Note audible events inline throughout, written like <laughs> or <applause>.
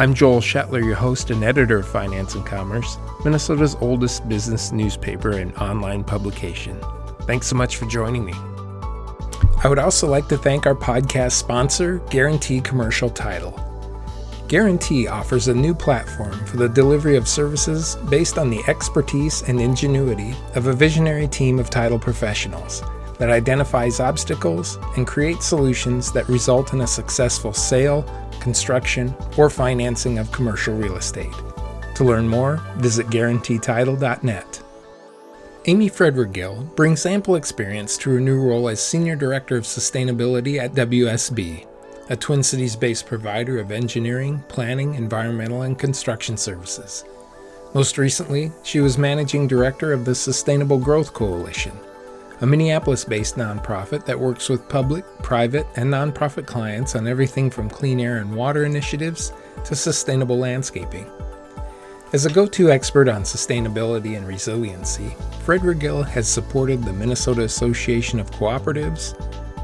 I'm Joel Shetler, your host and editor of Finance and Commerce, Minnesota's oldest business newspaper and online publication. Thanks so much for joining me. I would also like to thank our podcast sponsor, Guarantee Commercial Title. Guarantee offers a new platform for the delivery of services based on the expertise and ingenuity of a visionary team of title professionals that identifies obstacles and creates solutions that result in a successful sale, construction, or financing of commercial real estate. To learn more, visit guaranteetitle.net. Amy Fredregill brings ample experience to her new role as Senior Director of Sustainability at WSB, a Twin Cities based provider of engineering, planning, environmental, and construction services. Most recently, she was Managing Director of the Sustainable Growth Coalition, a Minneapolis based nonprofit that works with public, private, and nonprofit clients on everything from clean air and water initiatives to sustainable landscaping. As a go to expert on sustainability and resiliency, Fredregill has supported the Minnesota Association of Cooperatives,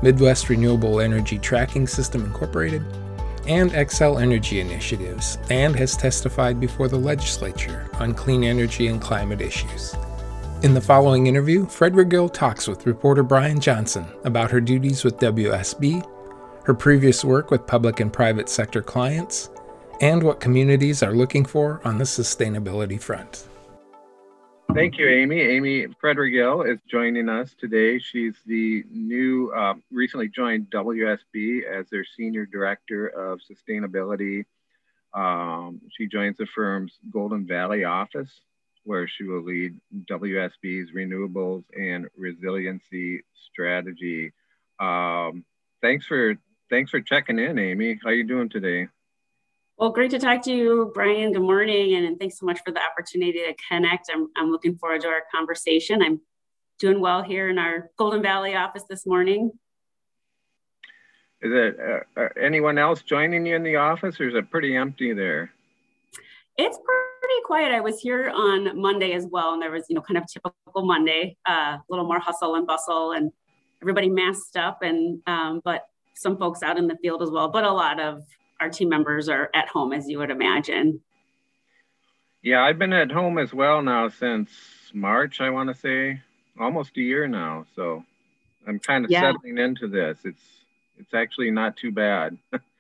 Midwest Renewable Energy Tracking System Incorporated, and Xcel Energy initiatives, and has testified before the legislature on clean energy and climate issues. In the following interview, Fredregill talks with reporter Brian Johnson about her duties with WSB, her previous work with public and private sector clients, and what communities are looking for on the sustainability front. Thank you, Amy. Amy Fredregill is joining us today. She's the new, uh, recently joined WSB as their Senior Director of Sustainability. Um, she joins the firm's Golden Valley office where she will lead WSB's renewables and resiliency strategy. Um, thanks for thanks for checking in, Amy. How are you doing today? Well, great to talk to you, Brian. Good morning, and, and thanks so much for the opportunity to connect. I'm, I'm looking forward to our conversation. I'm doing well here in our Golden Valley office this morning. Is it uh, uh anyone else joining you in the office, or is it pretty empty there? It's pretty quiet. I was here on Monday as well, and there was, you know, kind of typical Monday, uh, a little more hustle and bustle, and everybody masked up, and um, but some folks out in the field as well. But a lot of our team members are at home, as you would imagine. Yeah, I've been at home as well now since March. I want to say almost a year now, so I'm kind of yeah. settling into this. It's it's actually not too bad. <laughs>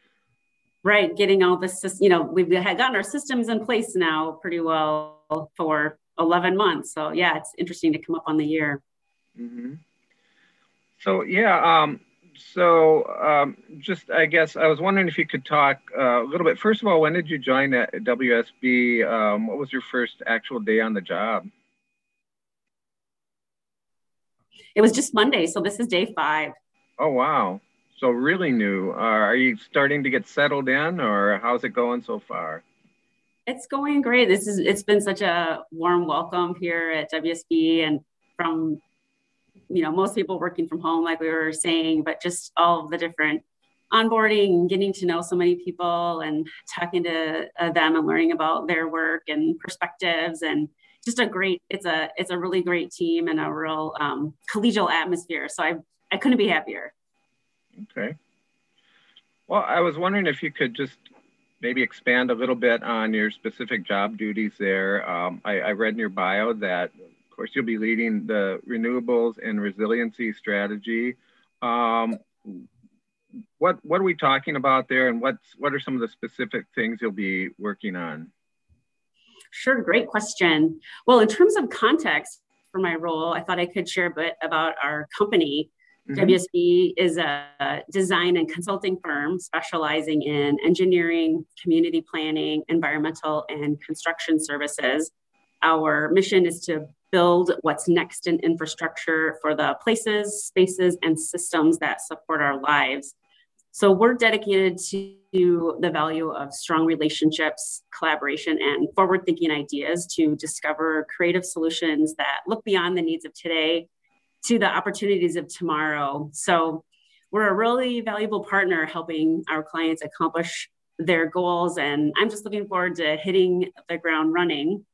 right getting all this you know we've had gotten our systems in place now pretty well for 11 months. So yeah it's interesting to come up on the year. Mm-hmm. so yeah um, so um, just i guess i was wondering if you could talk uh, a little bit. First of all when did you join at wsb um, what was your first actual day on the job? It was just monday so this is day five. Oh wow so really new. Uh, are you starting to get settled in, or how's it going so far? It's going great. This is it's been such a warm welcome here at WSB, and from you know most people working from home, like we were saying, but just all the different onboarding, getting to know so many people, and talking to uh, them and learning about their work and perspectives, and just a great. It's a it's a really great team and a real um, collegial atmosphere. So I I couldn't be happier. Okay. Well, I was wondering if you could just maybe expand a little bit on your specific job duties there. Um, I, I, read in your bio that, of course, you'll be leading the renewables and resiliency strategy. Um, what what are we talking about there, and what's what are some of the specific things you'll be working on? Sure, great question. Well, in terms of context for my role, I thought I could share a bit about our company. Mm-hmm. WSB is a design and consulting firm specializing in engineering, community planning, environmental, and construction services. Our mission is to build what's next in infrastructure for the places, spaces, and systems that support our lives. So we're dedicated to the value of strong relationships, collaboration, and forward thinking ideas to discover creative solutions that look beyond the needs of today to the opportunities of tomorrow. So we're a really valuable partner helping our clients accomplish their goals. And I'm just looking forward to hitting the ground running.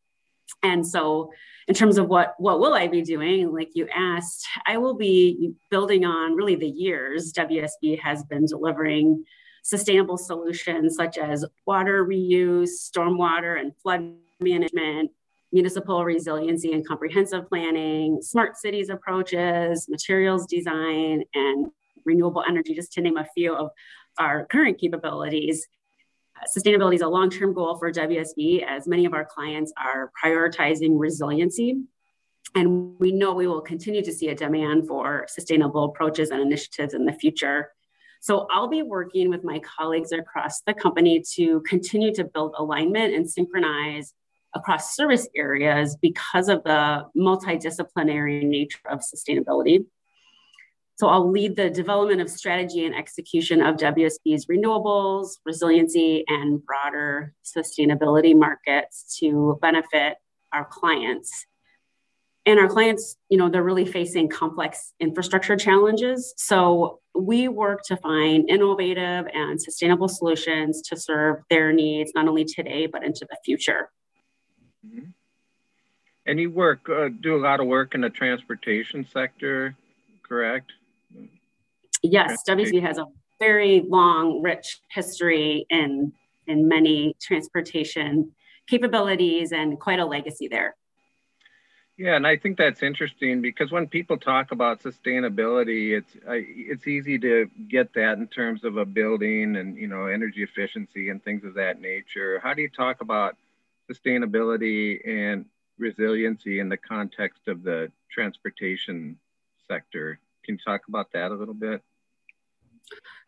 And so in terms of what what will I be doing, like you asked, I will be building on really the years WSB has been delivering sustainable solutions such as water reuse, stormwater and flood management, municipal resiliency and comprehensive planning, smart cities approaches, materials design, and renewable energy, just to name a few of our current capabilities. Sustainability is a long term goal for WSB as many of our clients are prioritizing resiliency. And we know we will continue to see a demand for sustainable approaches and initiatives in the future. So I'll be working with my colleagues across the company to continue to build alignment and synchronize across service areas because of the multidisciplinary nature of sustainability. So I'll lead the development of strategy and execution of WSB's renewables, resiliency, and broader sustainability markets to benefit our clients. And our clients, you know, they're really facing complex infrastructure challenges. So we work to find innovative and sustainable solutions to serve their needs, not only today, but into the future. Mm-hmm. And you work, uh, do a lot of work in the transportation sector, correct? Yes, WSB has a very long, rich history in in many transportation capabilities and quite a legacy there. Yeah, and I think that's interesting because when people talk about sustainability, it's it's easy to get that in terms of a building and you know energy efficiency and things of that nature. How do you talk about sustainability and resiliency in the context of the transportation sector? Can you talk about that a little bit?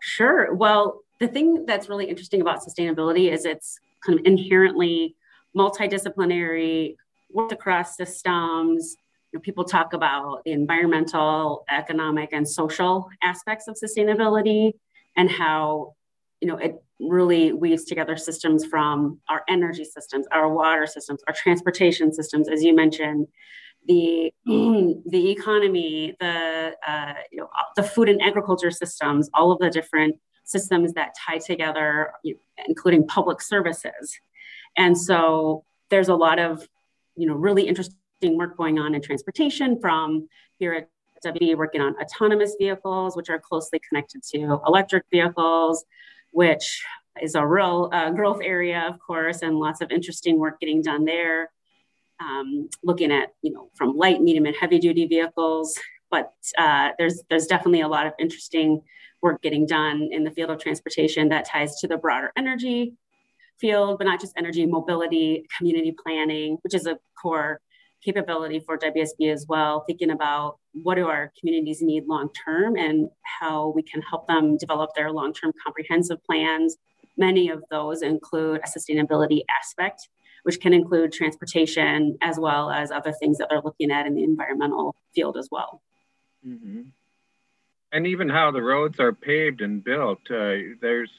Sure. Well, the thing that's really interesting about sustainability is it's kind of inherently multidisciplinary, works across systems. People talk about the environmental, economic, and social aspects of sustainability and how you know it really weaves together systems from our energy systems, our water systems, our transportation systems, as you mentioned, the <clears throat> the economy, the uh, you know the food and agriculture systems, all of the different systems that tie together, including public services. And so there's a lot of you know really interesting work going on in transportation from here at WB working on autonomous vehicles, which are closely connected to electric vehicles, which is a real uh, growth area, of course, and lots of interesting work getting done there um, looking at you know from light, medium, and heavy duty vehicles. But uh, there's there's definitely a lot of interesting work getting done in the field of transportation that ties to the broader energy field, but not just energy mobility, community planning, which is a core capability for WSB as well, thinking about what do our communities need long term and how we can help them develop their long term comprehensive plans. Many of those include a sustainability aspect which can include transportation as well as other things that they're looking at in the environmental field as well. Mm-hmm. And even how the roads are paved and built, uh, there's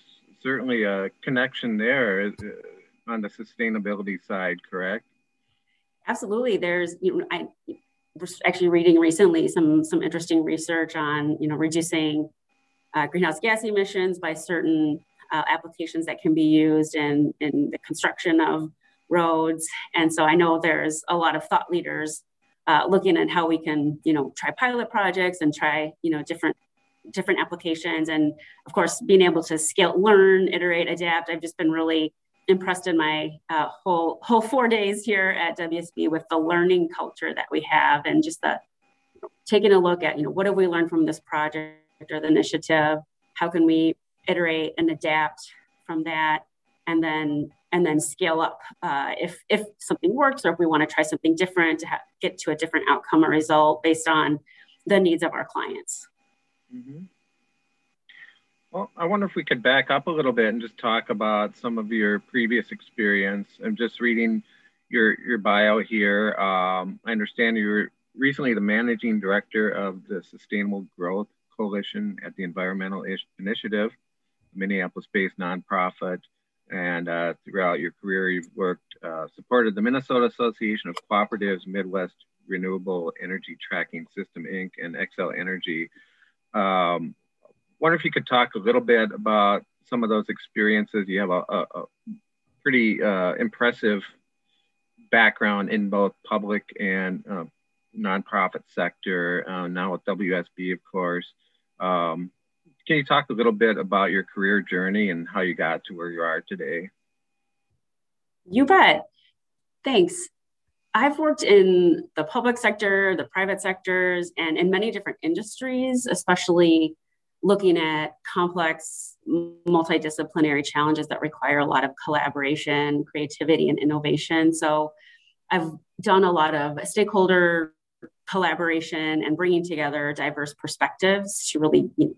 certainly a connection there uh, on the sustainability side, correct? Absolutely. There's, you know, I was actually reading recently some some interesting research on, you know, reducing uh, greenhouse gas emissions by certain uh, applications that can be used in in the construction of roads. And so I know there's a lot of thought leaders uh, looking at how we can, you know, try pilot projects and try, you know, different different applications. And of course, being able to scale, learn, iterate, adapt. I've just been really impressed in my uh, whole whole four days here at WSB with the learning culture that we have and just the taking a look at, you know, what have we learned from this project or the initiative? How can we iterate and adapt from that? And then and then scale up uh, if if something works or if we want to try something different to ha- get to a different outcome or result based on the needs of our clients. Mm-hmm. Well, I wonder if we could back up a little bit and just talk about some of your previous experience. I'm just reading your your bio here. Um, I understand you were recently the managing director of the Sustainable Growth Coalition at the Environmental Initiative. Minneapolis-based nonprofit. And uh, throughout your career, you've worked, uh, supported the Minnesota Association of Cooperatives, Midwest Renewable Energy Tracking System, Inc., and Xcel Energy. Um, wonder if you could talk a little bit about some of those experiences. You have a, a, a pretty uh, impressive background in both public and uh, nonprofit sector, uh, now with WSB, of course. Um, can you talk a little bit about your career journey and how you got to where you are today? You bet. Thanks. I've worked in the public sector, the private sectors, and in many different industries, especially looking at complex multidisciplinary challenges that require a lot of collaboration, creativity, and innovation. So I've done a lot of stakeholder collaboration and bringing together diverse perspectives to really you know,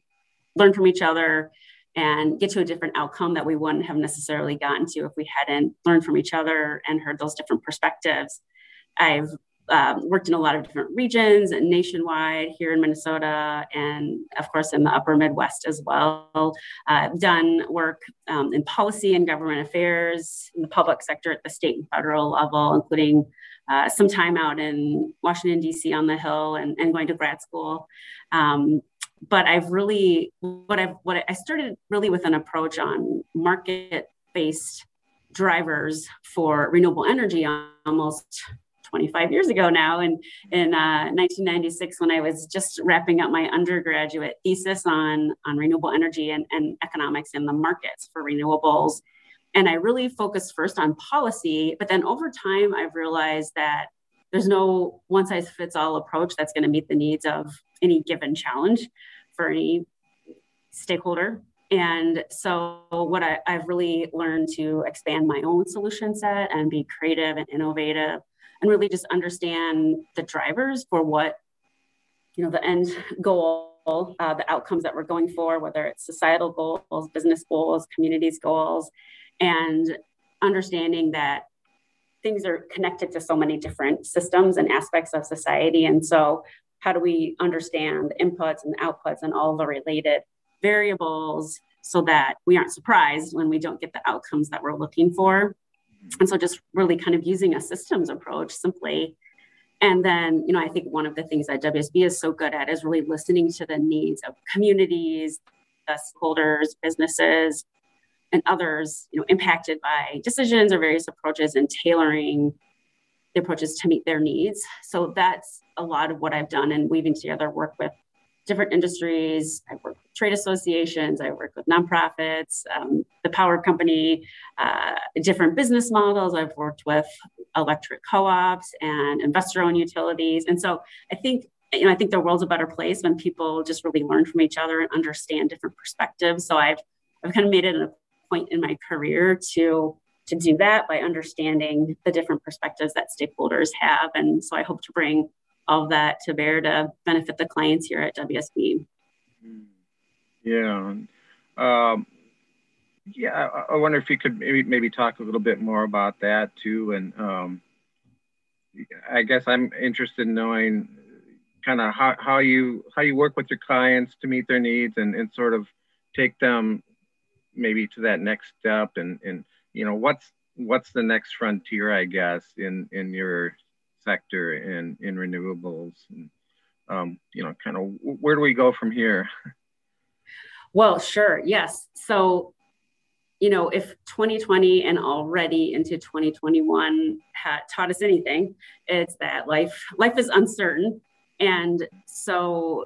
learn from each other and get to a different outcome that we wouldn't have necessarily gotten to if we hadn't learned from each other and heard those different perspectives. I've um, worked in a lot of different regions and nationwide here in Minnesota, and of course in the upper Midwest as well. Uh, done work um, in policy and government affairs in the public sector at the state and federal level, including uh, some time out in Washington, D.C. on the Hill and, and going to grad school. Um, but I've really, what I've, what I started really with an approach on market based drivers for renewable energy almost 25 years ago now and in uh, 1996 when i was just wrapping up my undergraduate thesis on on renewable energy and, and economics in the markets for renewables and i really focused first on policy but then over time i've realized that there's no one size fits all approach that's going to meet the needs of any given challenge for any stakeholder. And so, what I, have really learned to expand my own solution set and be creative and innovative and really just understand the drivers for what you know the end goal uh, the outcomes that we're going for whether it's societal goals business goals communities goals and understanding that things are connected to so many different systems and aspects of society. And so how do we understand the inputs and outputs and all the related variables so that we aren't surprised when we don't get the outcomes that we're looking for and so just really kind of using a systems approach simply. And then, you know, I think one of the things that WSB is so good at is really listening to the needs of communities, stakeholders, businesses, and others, you know, impacted by decisions or various approaches and tailoring the approaches to meet their needs. So that's a lot of what I've done and weaving together work with different industries. I work with trade associations, I work with nonprofits, um, the power company, uh, different business models. I've worked with electric co-ops and investor-owned utilities. And so I think you know, I think the world's a better place when people just really learn from each other and understand different perspectives. So I've I've kind of made it a point in my career to to do that by understanding the different perspectives that stakeholders have. And so I hope to bring all of that to bear to benefit the clients here at WSB. Yeah. Um, yeah, I, wonder if you could maybe maybe talk a little bit more about that too. And um, I guess I'm interested in knowing kind of how, how you how you work with your clients to meet their needs and, and sort of take them maybe to that next step and and you know what's what's the next frontier I guess in in your sector in in renewables and um, you know kind of where do we go from here? Well sure yes. So you know if 2020 and already into 2021 had taught us anything it's that life life is uncertain. And so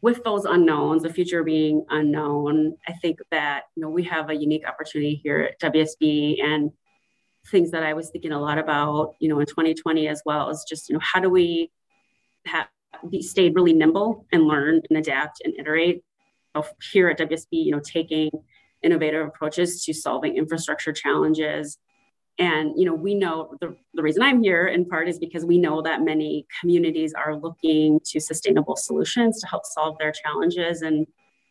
with those unknowns the future being unknown i think that you know we have a unique opportunity here at wsb and things that I was thinking a lot about, you know, in 2020 as well is just, you know, how do we have be, stay really nimble and learn and adapt and iterate here at WSB, you know, taking innovative approaches to solving infrastructure challenges. And, you know, we know the, the reason I'm here in part is because we know that many communities are looking to sustainable solutions to help solve their challenges. And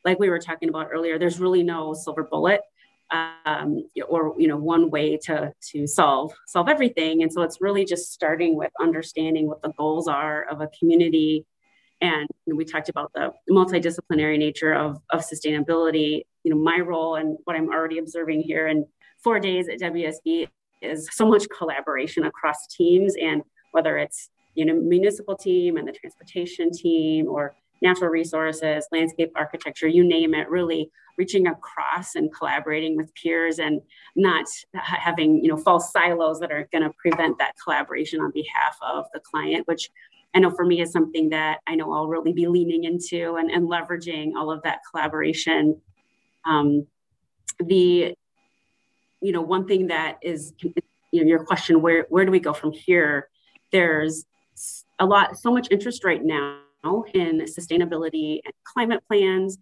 like we were talking about earlier, there's really no silver bullet um, or you know one way to to solve solve everything. And so it's really just starting with understanding what the goals are of a community. And we talked about the multidisciplinary nature of, of sustainability. You know, my role and what I'm already observing here in four days at WSB is so much collaboration across teams. And whether it's you know municipal team and the transportation team or natural resources landscape architecture you name it really reaching across and collaborating with peers and not having you know false silos that are going to prevent that collaboration on behalf of the client which i know for me is something that i know i'll really be leaning into and, and leveraging all of that collaboration. Um, the you know one thing that is you know your question where where do we go from here? There's a lot so much interest right now in sustainability and climate plans.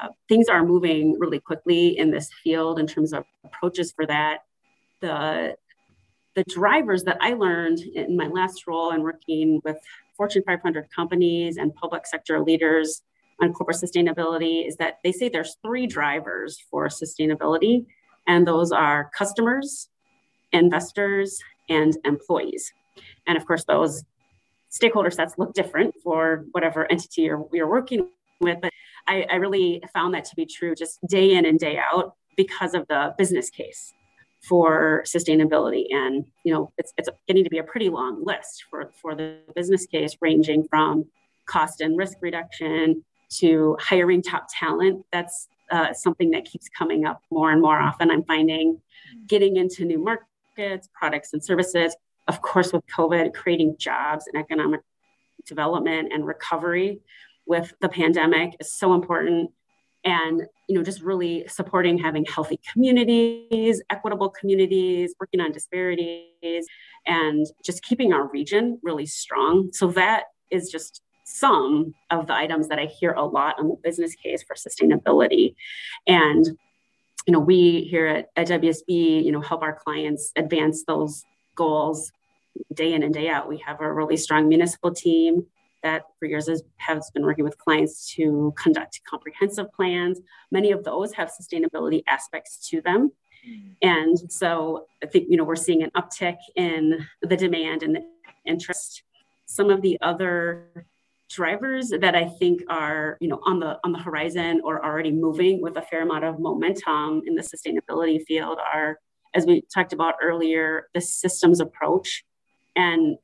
Uh, things are moving really quickly in this field in terms of approaches for that. The the drivers that i learned in my last role and working with fortune 500 companies and public sector leaders on corporate sustainability is that they say there's three drivers for sustainability and those are customers investors and employees. And of course those stakeholder sets look different for whatever entity you're, you're working with but I, I really found that to be true just day in and day out because of the business case for sustainability and you know it's, it's getting to be a pretty long list for, for the business case ranging from cost and risk reduction to hiring top talent. That's uh, something that keeps coming up more and more often. I'm finding getting into new markets, products, and services. Of course, with COVID, creating jobs and economic development and recovery with the pandemic is so important. And you know, just really supporting having healthy communities, equitable communities, working on disparities, and just keeping our region really strong. So that is just some of the items that I hear a lot on the business case for sustainability. And you know, we here at, at WSB, you know, help our clients advance those goals day in and day out. We have a really strong municipal team that for years has, has been working with clients to conduct comprehensive plans. Many of those have sustainability aspects to them. And so I think, you know, we're seeing an uptick in the demand and the interest. Some of the other drivers that I think are, you know, on the on the horizon or already moving with a fair amount of momentum in the sustainability field are, as we talked about earlier, the systems approach. And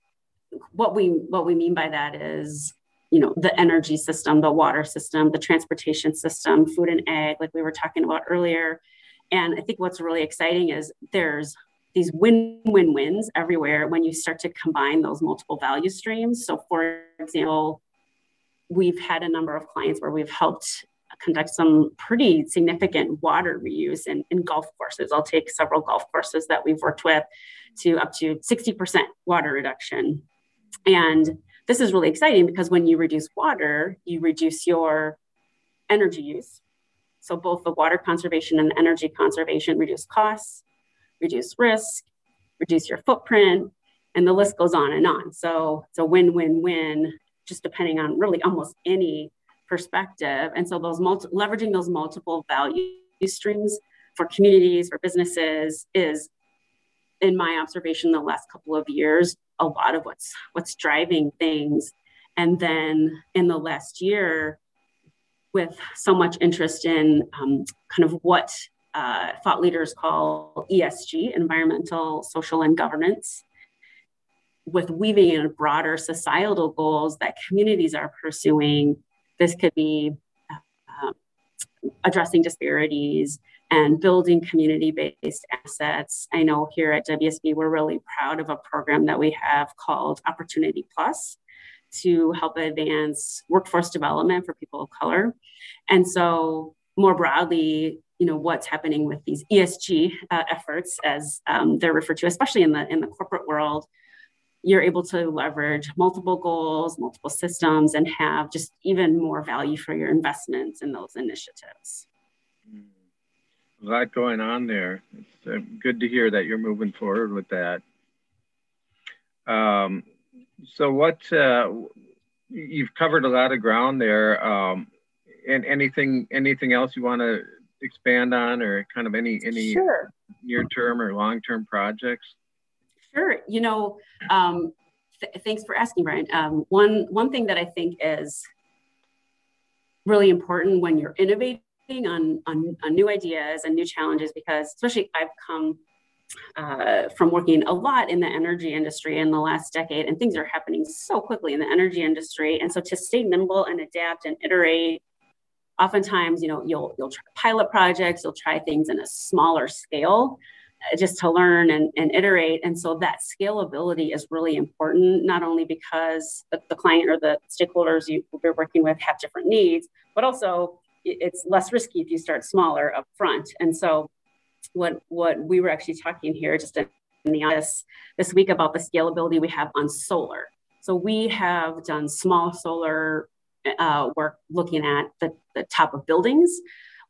what we what we mean by that is, you know, the energy system, the water system, the transportation system, food and ag, like we were talking about earlier. And I think what's really exciting is there's these win-win-wins everywhere when you start to combine those multiple value streams. So, for example, we've had a number of clients where we've helped conduct some pretty significant water reuse in, in golf courses. I'll take several golf courses that we've worked with to up to 60% water reduction. And this is really exciting because when you reduce water, you reduce your energy use. So both the water conservation and the energy conservation reduce costs, reduce risk, reduce your footprint, and the list goes on and on. So it's a win-win-win just depending on really almost any perspective. And so those multi- leveraging those multiple value streams for communities, or businesses is, in my observation, the last couple of years, a lot of what's what's driving things. And then in the last year, with so much interest in um, kind of what uh, thought leaders call ESG, environmental, social, and governance, with weaving in broader societal goals that communities are pursuing, this could be uh, addressing disparities and building community based assets. I know here at WSB, we're really proud of a program that we have called Opportunity Plus to help advance workforce development for people of color. And so, more broadly, you know what's happening with these ESG uh, efforts, as um, they're referred to, especially in the in the corporate world, you're able to leverage multiple goals, multiple systems, and have just even more value for your investments in those initiatives. A lot going on there. It's uh, good to hear that you're moving forward with that. Um, so, what uh, you've covered a lot of ground there, um, and anything anything else you want to expand on, or kind of any any sure. near term or long term projects? Sure. You know, um, th- thanks for asking, Brian. Um, one one thing that I think is really important when you're innovating on, on, on new ideas and new challenges because especially I've come uh, from working a lot in the energy industry in the last decade, and things are happening so quickly in the energy industry. And so to stay nimble and adapt and iterate, oftentimes, you know, you'll you'll try pilot projects, you'll try things in a smaller scale, just to learn and, and iterate. And so that scalability is really important, not only because the, the client or the stakeholders you, you're working with have different needs, but also it's less risky if you start smaller up front. And so what what we were actually talking here just in the office this week about the scalability we have on solar. So we have done small solar uh, work looking at the, the top of buildings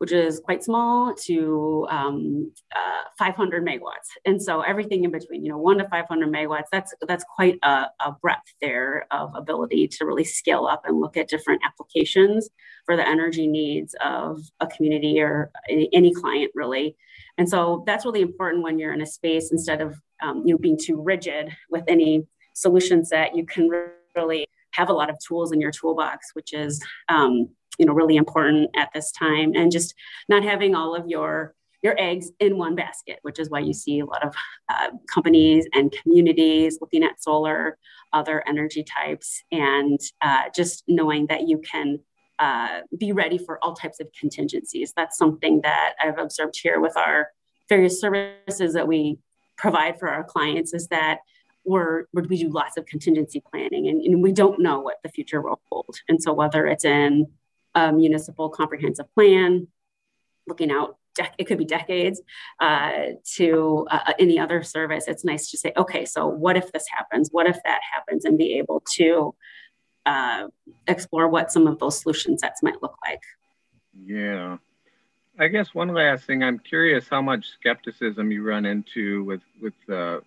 which is quite small, to um, uh, 500 megawatts. And so everything in between, you know, one to 500 megawatts, that's, that's quite a, a breadth there of ability to really scale up and look at different applications for the energy needs of a community or any, client really. And so that's really important when you're in a space instead of um, you know, being too rigid with any solution set, you can really have a lot of tools in your toolbox, which is um, you know really important at this time and just not having all of your your eggs in one basket which is why you see a lot of uh, companies and communities looking at solar other energy types and uh, just knowing that you can uh, be ready for all types of contingencies that's something that i've observed here with our various services that we provide for our clients is that we're, we do lots of contingency planning and, and, we don't know what the future will hold. And so whether it's in a municipal comprehensive plan, looking out, it could be decades, uh, to uh, any other service. It's nice to say, okay, so what if this happens? What if that happens? And be able to uh, explore what some of those solution sets might look like. Yeah. I guess one last thing, I'm curious how much skepticism you run into with with uh,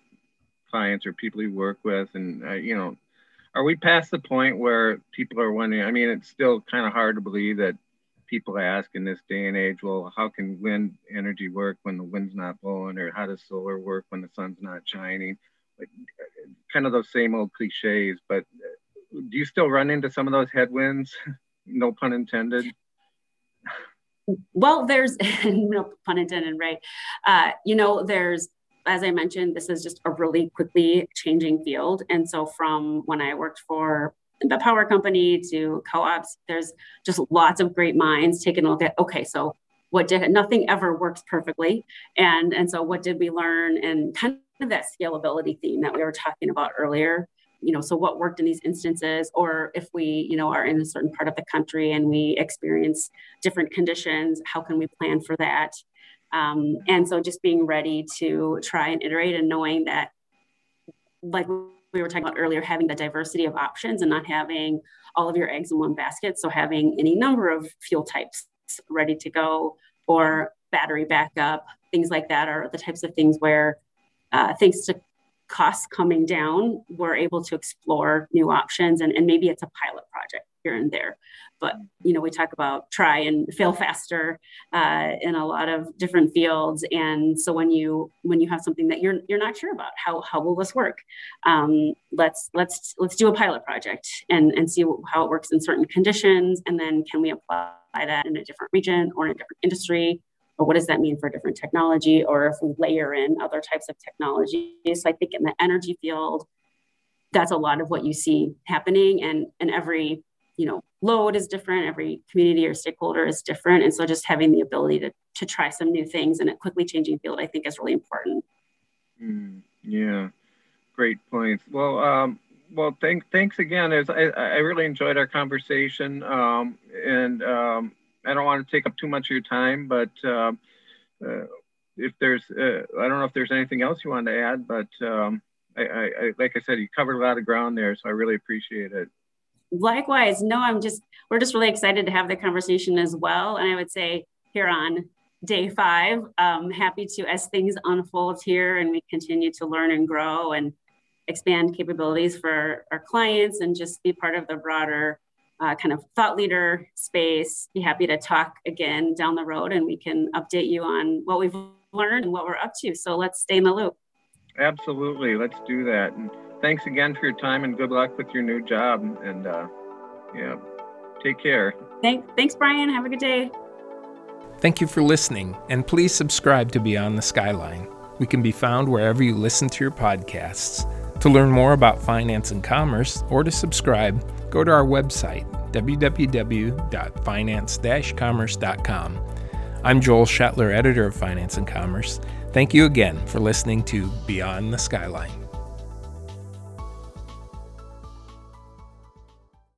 clients or people you work with, and uh, you know, are we past the point where people are wondering? I mean, it's still kind of hard to believe that people ask in this day and age, well, how can wind energy work when the wind's not blowing, or how does solar work when the sun's not shining? Like, kind of those same old cliches. But uh, do you still run into some of those headwinds? <laughs> no pun intended. Well, there's <laughs> no pun intended, right? Uh, you know, there's as I mentioned, this is just a really quickly changing field. And so, from when I worked for the power company to co-ops, there's just lots of great minds taking a look at okay, so what did nothing ever works perfectly, and and so what did we learn, and kind of that scalability theme that we were talking about earlier. You know, so what worked in these instances, or if we, you know, are in a certain part of the country and we experience different conditions, how can we plan for that? Um, and so just being ready to try and iterate and knowing that, like we were talking about earlier, having the diversity of options and not having all of your eggs in one basket. So having any number of fuel types ready to go or battery backup, things like that are the types of things where, uh, thanks to costs coming down, we're able to explore new options and, and maybe it's a pilot project here and there. But you know we talk about try and fail faster uh, in a lot of different fields. And so when you when you have something that you're you're not sure about how how will this work? Um, let's let's let's do a pilot project and and see how it works in certain conditions. And then can we apply that in a different region or in a different industry? Or what does that mean for different technology? Or if we layer in other types of technology so i think in the energy field that's a lot of what you see happening. And and every you know load is different every community or stakeholder is different. And so just having the ability to, to try some new things in a quickly changing field i think is really important. Mm, yeah. Great points. Well um, well thank, thanks again. As I, I really enjoyed our conversation um, and um, i don't want to take up too much of your time but uh, uh, if there's uh, i don't know if there's anything else you want to add but um, I, I, like i said you covered a lot of ground there so i really appreciate it likewise no i'm just we're just really excited to have the conversation as well. And i would say here on day five um, happy to as things unfold here and we continue to learn and grow and expand capabilities for our clients and just be part of the broader uh, kind of thought leader space be happy to talk again down the road and we can update you on what we've learned and what we're up to. So let's stay in the loop. Absolutely. Let's do that. And thanks again for your time and good luck with your new job. And uh, yeah, take care. Thanks, thanks, Brian. Have a good day. Thank you for listening, and please subscribe to Beyond the Skyline. We can be found wherever you listen to your podcasts. To learn more about finance and commerce or to subscribe, go to our website, www.finance-commerce.com. I'm Joel Shetler, editor of Finance and Commerce. Thank you again for listening to Beyond the Skyline.